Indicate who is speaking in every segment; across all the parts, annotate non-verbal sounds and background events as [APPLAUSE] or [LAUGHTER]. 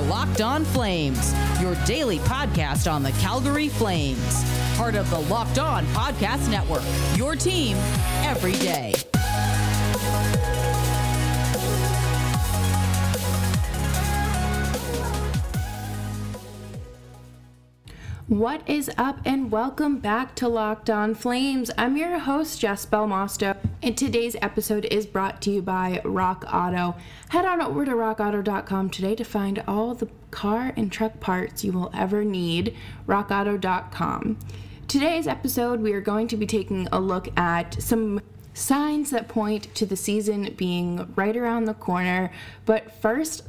Speaker 1: are Locked On Flames, your daily podcast on the Calgary Flames. Part of the Locked On Podcast Network, your team every day.
Speaker 2: What is up, and welcome back to Locked On Flames. I'm your host, Jess Belmosto, and today's episode is brought to you by Rock Auto. Head on over to rockauto.com today to find all the car and truck parts you will ever need. RockAuto.com. Today's episode, we are going to be taking a look at some signs that point to the season being right around the corner. But first,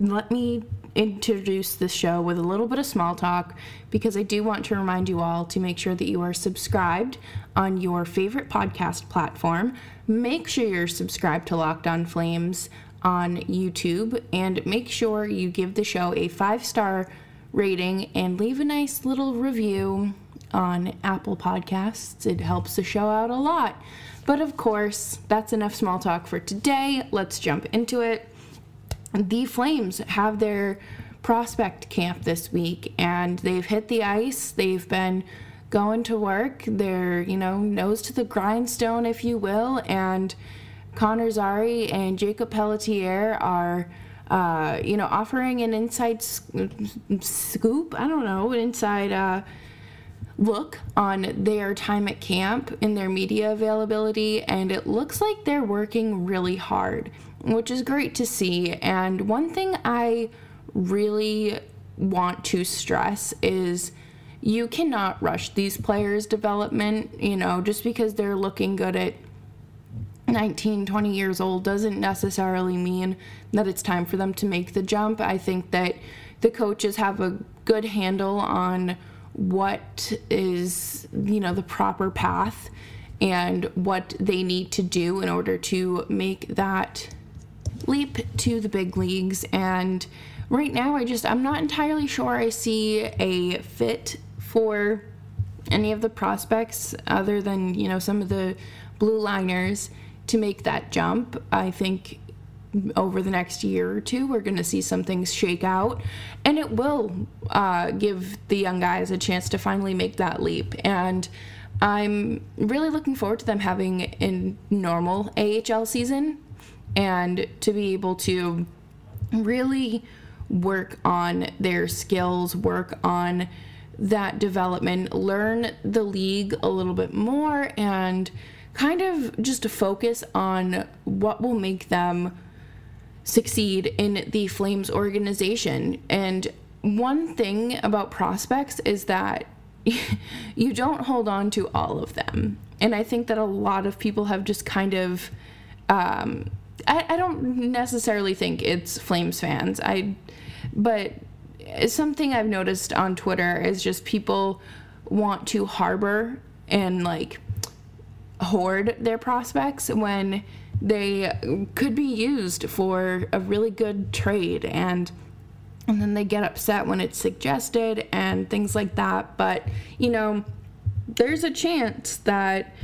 Speaker 2: let me introduce the show with a little bit of small talk because I do want to remind you all to make sure that you are subscribed on your favorite podcast platform. Make sure you're subscribed to Locked On Flames on YouTube and make sure you give the show a five star rating and leave a nice little review on Apple Podcasts. It helps the show out a lot. But of course, that's enough small talk for today. Let's jump into it the Flames have their prospect camp this week and they've hit the ice. They've been going to work. They're, you know, nose to the grindstone, if you will. And Connor Zary and Jacob Pelletier are, uh, you know, offering an inside scoop. I don't know, inside uh, look on their time at camp in their media availability. And it looks like they're working really hard which is great to see. And one thing I really want to stress is you cannot rush these players' development. You know, just because they're looking good at 19, 20 years old doesn't necessarily mean that it's time for them to make the jump. I think that the coaches have a good handle on what is, you know, the proper path and what they need to do in order to make that leap to the big leagues. And right now, I just, I'm not entirely sure I see a fit for any of the prospects other than, you know, some of the blue liners to make that jump. I think over the next year or two, we're going to see some things shake out, and it will uh, give the young guys a chance to finally make that leap. And I'm really looking forward to them having a normal AHL season and to be able to really work on their skills, work on that development, learn the league a little bit more, and kind of just focus on what will make them succeed in the Flames organization. And one thing about prospects is that [LAUGHS] you don't hold on to all of them. And I think that a lot of people have just kind of um, I, I don't necessarily think it's Flames fans. I, but something I've noticed on Twitter is just people want to harbor and like hoard their prospects when they could be used for a really good trade and and then they get upset when it's suggested and things like that but you know there's a chance that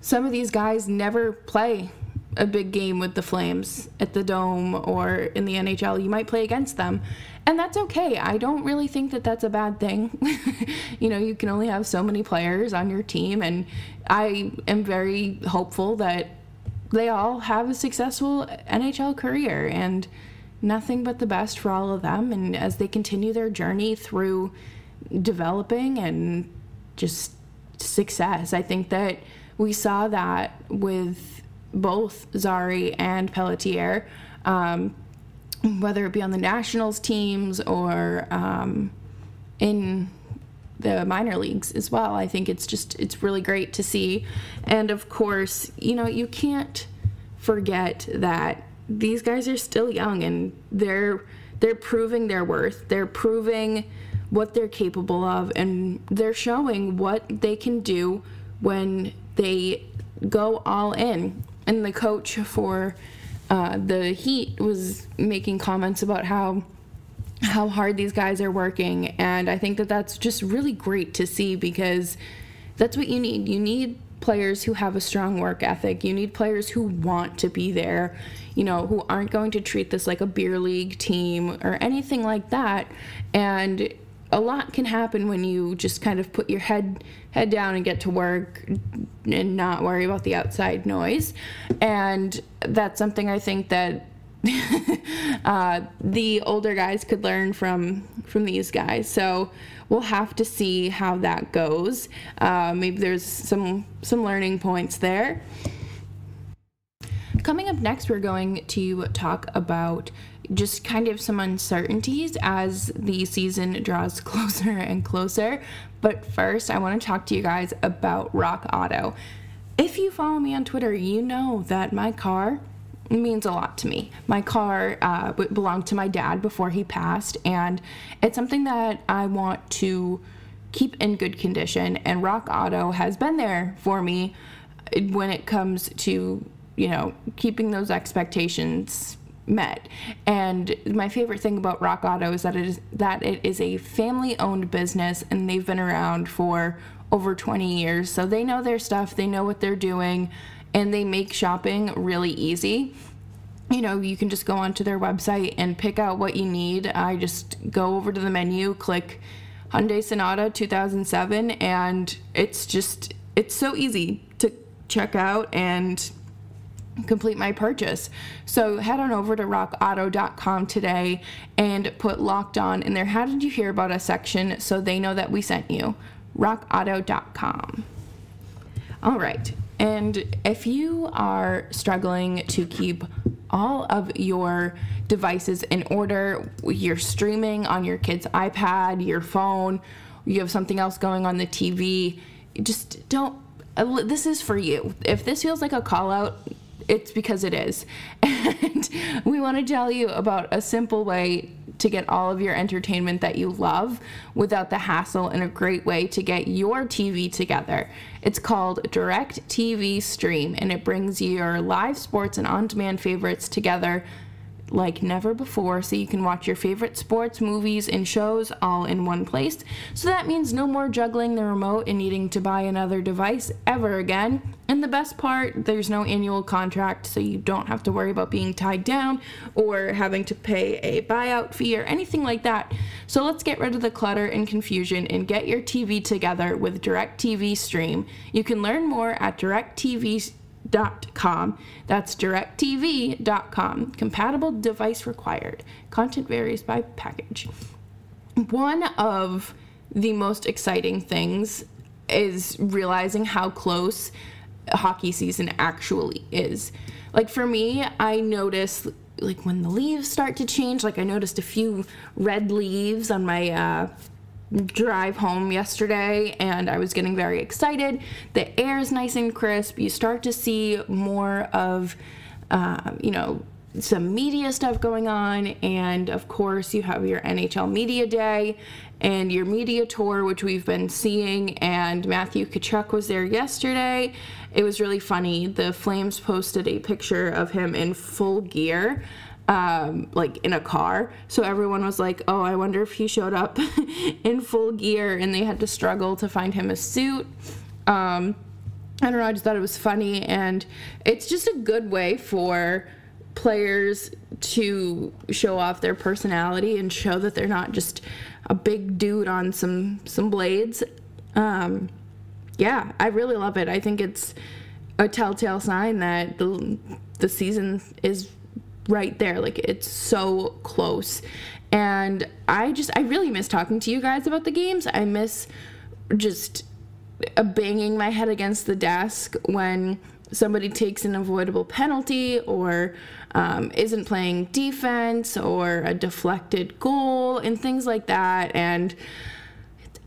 Speaker 2: some of these guys never play a big game with the Flames at the Dome or in the NHL, you might play against them. And that's okay. I don't really think that that's a bad thing. [LAUGHS] you know, you can only have so many players on your team. And I am very hopeful that they all have a successful NHL career and nothing but the best for all of them. And as they continue their journey through developing and just success, I think that we saw that with both Zary and Pelletier, um, whether it be on the nationals teams or um, in the minor leagues as well. I think it's just it's really great to see, and of course, you know you can't forget that these guys are still young and they're they're proving their worth. They're proving what they're capable of, and they're showing what they can do when they go all in and the coach for uh, the Heat was making comments about how how hard these guys are working, and I think that that's just really great to see because that's what you need. You need players who have a strong work ethic. You need players who want to be there, you know, who aren't going to treat this like a beer league team or anything like that. And a lot can happen when you just kind of put your head head down and get to work and not worry about the outside noise. And that's something I think that [LAUGHS] uh, the older guys could learn from from these guys. So we'll have to see how that goes. Uh, maybe there's some some learning points there. Coming up next, we're going to talk about just kind of some uncertainties as the season draws [LAUGHS] closer and closer. But first, I want to talk to you guys about Rock Auto. If you follow me on Twitter, you know that my car means a lot to me. My car uh, belonged to my dad before he passed, and it's something that I want to keep in good condition. And Rock Auto has been there for me when it comes to you know keeping those expectations met. And my favorite thing about Rock Auto is that it is that it is a family-owned business, and they've been around for over 20 years, so they know their stuff. They know what they're doing and they make shopping really easy. You know, you can just go onto their website and pick out what you need. I just go over to the menu, click Hyundai Sonata 2007, and it's just, it's so easy to check out and complete my purchase. So head on over to rockauto.com today and put locked on in there. How did you hear about us section so they know that we sent you? rockauto.com. All right. And if you are struggling to keep all of your devices in order, you're streaming on your kid's iPad, your phone, you have something else going on the TV, just don't. This is for you. If this feels like a call out, it's because it is. [LAUGHS] And we want to tell you about a simple way to get all of your entertainment that you love without the hassle and a great way to get your TV together. It's called DirecTV Stream and it brings your live sports and on demand favorites together like never before so you can watch your favorite sports, movies, and shows all in one place. So that means no more juggling the remote and needing to buy another device ever again. And the best part, there's no annual contract, so you don't have to worry about being tied down or having to pay a buyout fee or anything like that. So let's get rid of the clutter and confusion and get your TV together with DirecTV Stream. You can learn more at DirecTV directv.com. That's directv.com. Compatible device required. Content varies by package. One of the most exciting things is realizing how close hockey season actually is. Like for me, I notice like when the leaves start to change, like I noticed a few red leaves on my uh, drive home yesterday and I was getting very excited. The air is nice and crisp. You start to see more of, uh, you know, some media stuff going on. And of course, you have your NHL Media Day and your media tour, which we've been seeing. And Matthew Tkachuk was there yesterday. It was really funny. The Flames posted a picture of him in full gear um, like in a car. So everyone was like, oh, I wonder if he showed up [LAUGHS] in full gear and they had to struggle to find him a suit. Um, I don't know, I just thought it was funny. And it's just a good way for players to show off their personality and show that they're not just a big dude on some some blades. Um, yeah, I really love it. I think it's a telltale sign that the the season is right there. Like it's so close. And I just, I really miss talking to you guys about the games. I miss just banging my head against the desk when somebody takes an avoidable penalty or um, isn't playing defense or a deflected goal and things like that. And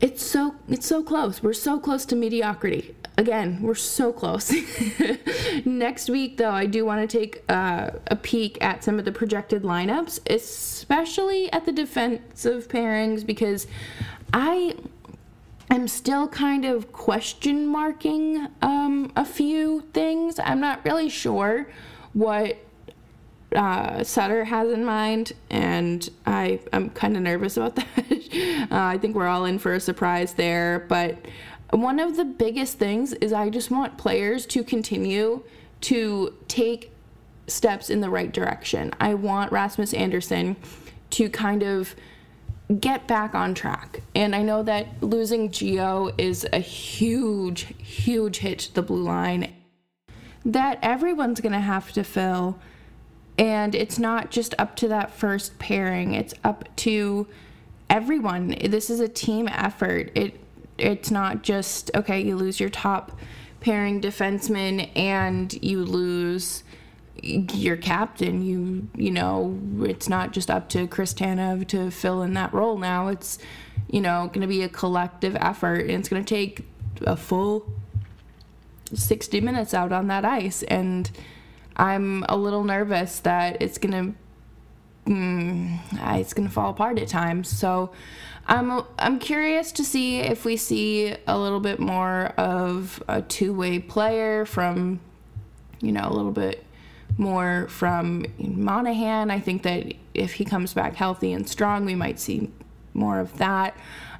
Speaker 2: it's so it's so close. We're so close to mediocrity again, we're so close. [LAUGHS] Next week, though, I do want to take uh, a peek at some of the projected lineups, especially at the defensive pairings, because I am still kind of question marking um, a few things. I'm not really sure what uh, Sutter has in mind, and I, I'm kind of nervous about [LAUGHS] that. uh, I think we're all in for a surprise there, but one of the biggest things is I just want players to continue to take steps in the right direction. I want Rasmus Andersson to kind of get back on track. And I know that losing Gio is a huge, huge hit to the blue line that everyone's going to have to fill. And it's not just up to that first pairing, it's up to everyone. This is a team effort. It it's not just okay, you lose your top pairing defenseman and you lose your captain. You you know, it's not just up to Chris Tanev to fill in that role now. It's you know, going to be a collective effort and it's going to take a full 60 minutes out on that ice and I'm a little nervous that it's to mm, it's to fall apart at times. So I'm I'm curious to see if we see a little bit more of a two-way player from you know a little bit more from Monahan. I think that if he comes back healthy and strong, we might see more of that.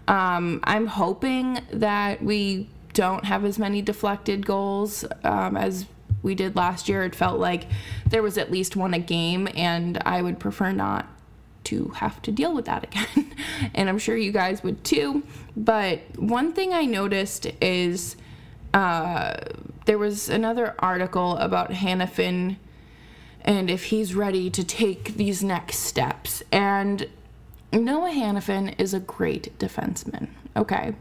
Speaker 2: Um, I'm hoping that we don't have as many deflected goals um, as we did last year. It felt like there was at least one a game, and I would prefer not to have to deal with that [LAUGHS] again. and I'm sure you guys would too. But one thing I noticed is uh, there was another article about Hanifin and if he's ready to take these next steps. And Noah Hanifin is a great defenseman. Okay.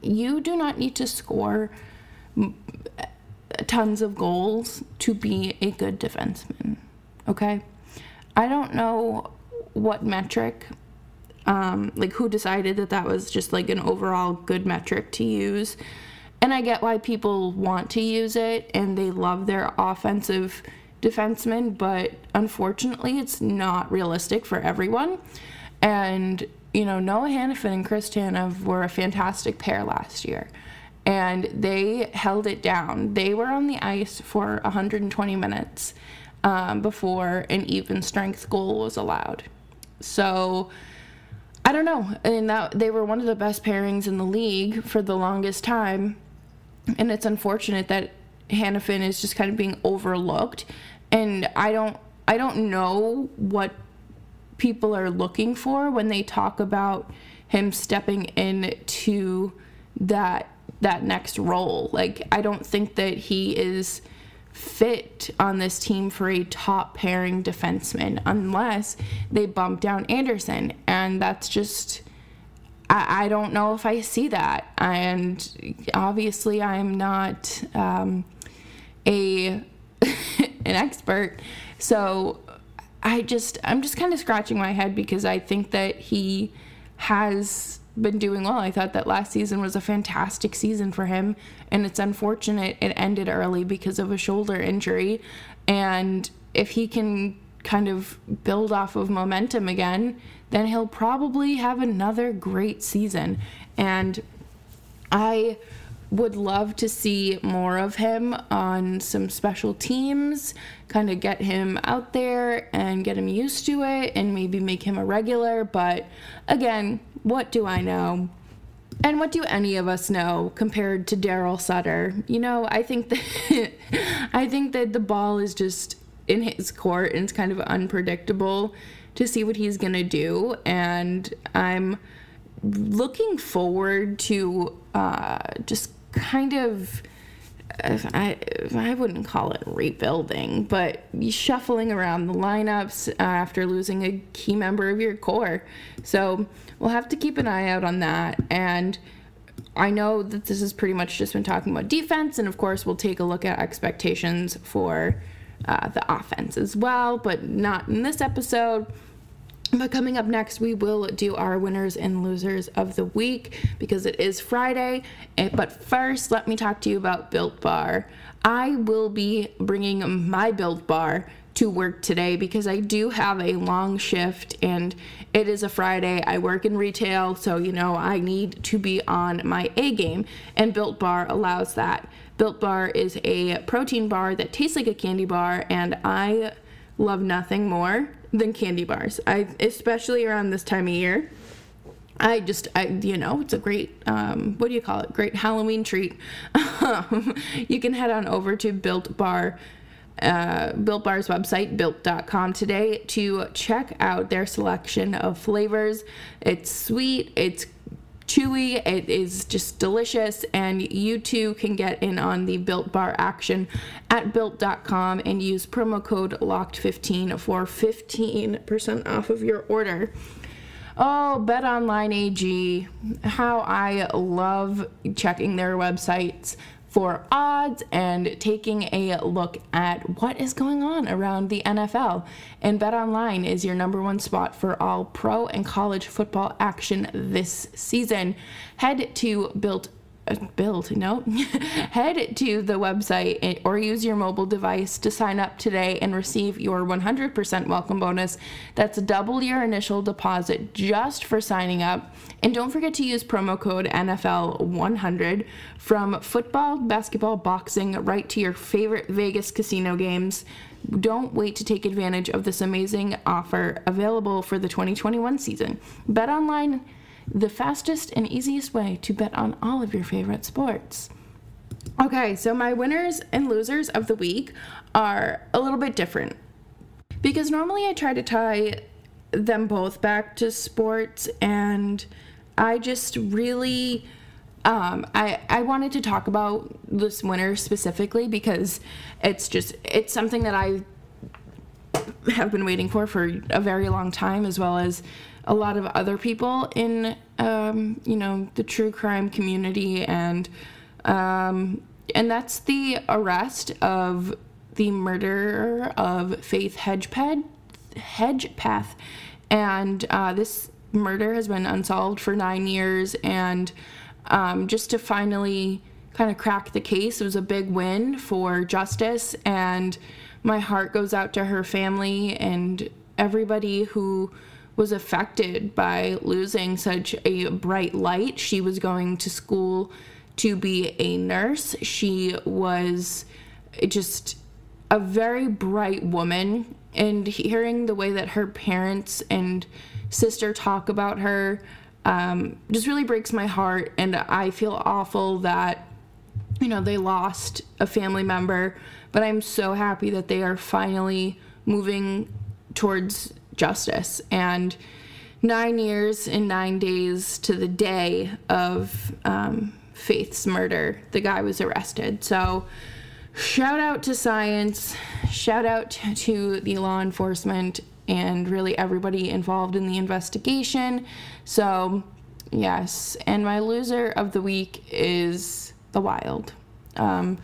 Speaker 2: You do not need to score tons of goals to be a good defenseman. Okay. I don't know what metric, um, like who decided that that was just like an overall good metric to use. And I get why people want to use it and they love their offensive defensemen, but unfortunately, it's not realistic for everyone. And, you know, Noah Hanifin and Chris Tanev were a fantastic pair last year. And they held it down. They were on the ice for 120 minutes um, before an even strength goal was allowed. So I don't know. And that they were one of the best pairings in the league for the longest time. And it's unfortunate that Hanifin is just kind of being overlooked and I don't I don't know what people are looking for when they talk about him stepping into that that next role. Like I don't think that he is fit on this team for a top pairing defenseman unless they bump down Andersson. And that's just, I, I don't know if I see that. And obviously, I'm not um, a [LAUGHS] an expert. So I just I'm just kind of scratching my head because I think that he has been doing well. I thought that last season was a fantastic season for him and it's unfortunate it ended early because of a shoulder injury and if he can kind of build off of momentum again, then he'll probably have another great season. And I would love to see more of him on some special teams, kind of get him out there and get him used to it and maybe make him a regular. But again, what do I know? And what do any of us know compared to Daryl Sutter? You know, I think that [LAUGHS] I think that the ball is just in his court and it's kind of unpredictable to see what he's gonna do. And I'm looking forward to uh, just kind of I I wouldn't call it rebuilding, but shuffling around the lineups after losing a key member of your core. So we'll have to keep an eye out on that. And I know that this has pretty much just been talking about defense, and of course we'll take a look at expectations for uh, the offense as well, but not in this episode. But coming up next, we will do our winners and losers of the week because it is Friday. Eh, but first, let me talk to you about Built Bar. I will be bringing my Built Bar to work today because I do have a long shift and it is a Friday. I work in retail, so you know I need to be on my A game, and Built Bar allows that. Built Bar is a protein bar that tastes like a candy bar, and I love nothing more than candy bars. I especially around this time of year. I just, I, you know, it's a great, um, what do you call it? Great Halloween treat. [LAUGHS] you can head on over to Built Bar, uh, Built Bar's website, built.com today to check out their selection of flavors. It's sweet, it's chewy, it is just delicious, and you too can get in on the Built Bar action at built.com and use promo code LOCKED15 for 15% off of your order. Oh, Bet Online AG, how I love checking their websites for odds and taking a look at what is going on around the NFL. And Bet Online is your number one spot for all pro and college football action this season. Head to built build no [LAUGHS] head to the website or use your mobile device to sign up today and receive your 100% welcome bonus. That's double your initial deposit just for signing up. And don't forget to use promo code nfl100 from football basketball boxing right to your favorite vegas casino games. Don't wait to take advantage of this amazing offer available for the 2021 season. Bet online the fastest and easiest way to bet on all of your favorite sports. Okay, so my winners and losers of the week are a little bit different because normally I try to tie them both back to sports and I just really um, I, I wanted to talk about this winner specifically because it's just it's something that I have been waiting for for a very long time as well as a lot of other people in um, you know the true crime community and um, and that's the arrest of the murderer of Faith Hedgepeth Hedgepeth and uh, this murder has been unsolved for nine years and um, just to finally kind of crack the case it was a big win for justice and my heart goes out to her family and everybody who was affected by losing such a bright light. She was going to school to be a nurse. She was just a very bright woman. And hearing the way that her parents and sister talk about her um, just really breaks my heart. And I feel awful that, you know, they lost a family member. But I'm so happy that they are finally moving towards justice. And nine years and nine days to the day of um, Faith's murder, the guy was arrested. So, shout out to science, shout out to the law enforcement, and really everybody involved in the investigation. So, yes. And my loser of the week is The Wild. Um,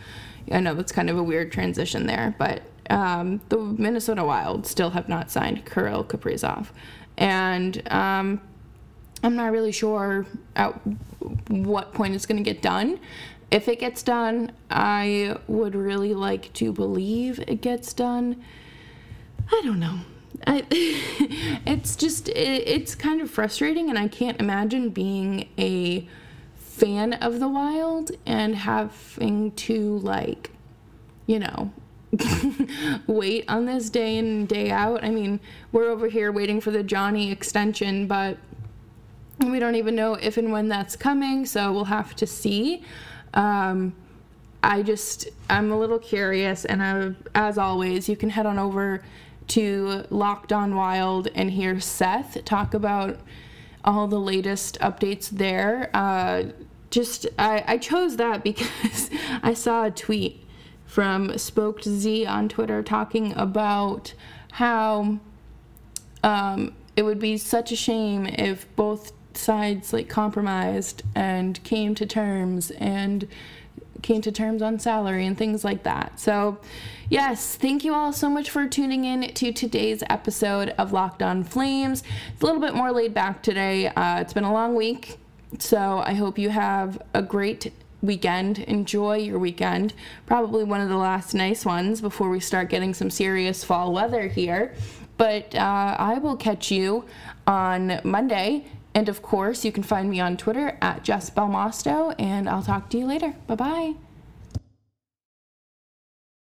Speaker 2: I know that's kind of a weird transition there, but um, the Minnesota Wild still have not signed Kirill Kaprizov. And um, I'm not really sure at what point it's going to get done. If it gets done, I would really like to believe it gets done. I don't know. I, [LAUGHS] it's just, it, it's kind of frustrating, and I can't imagine being a fan of the wild and having to, like, you know, [LAUGHS] wait on this day in day out. I mean, we're over here waiting for the Johnny extension, but we don't even know if and when that's coming, so we'll have to see. Um, I just, I'm a little curious, and I, as always, you can head on over to Locked On Wild and hear Seth talk about all the latest updates there. Uh, just, I, I chose that because [LAUGHS] I saw a tweet from Spoked Z on Twitter talking about how um, it would be such a shame if both sides like compromised and came to terms and came to terms on salary and things like that. So, yes, thank you all so much for tuning in to today's episode of Locked On Flames. It's a little bit more laid back today. Uh, it's been a long week, so I hope you have a great weekend. Enjoy your weekend. Probably one of the last nice ones before we start getting some serious fall weather here. But uh, I will catch you on Monday. And of course, you can find me on Twitter at Jess Belmosto, and I'll talk to you later. Bye bye.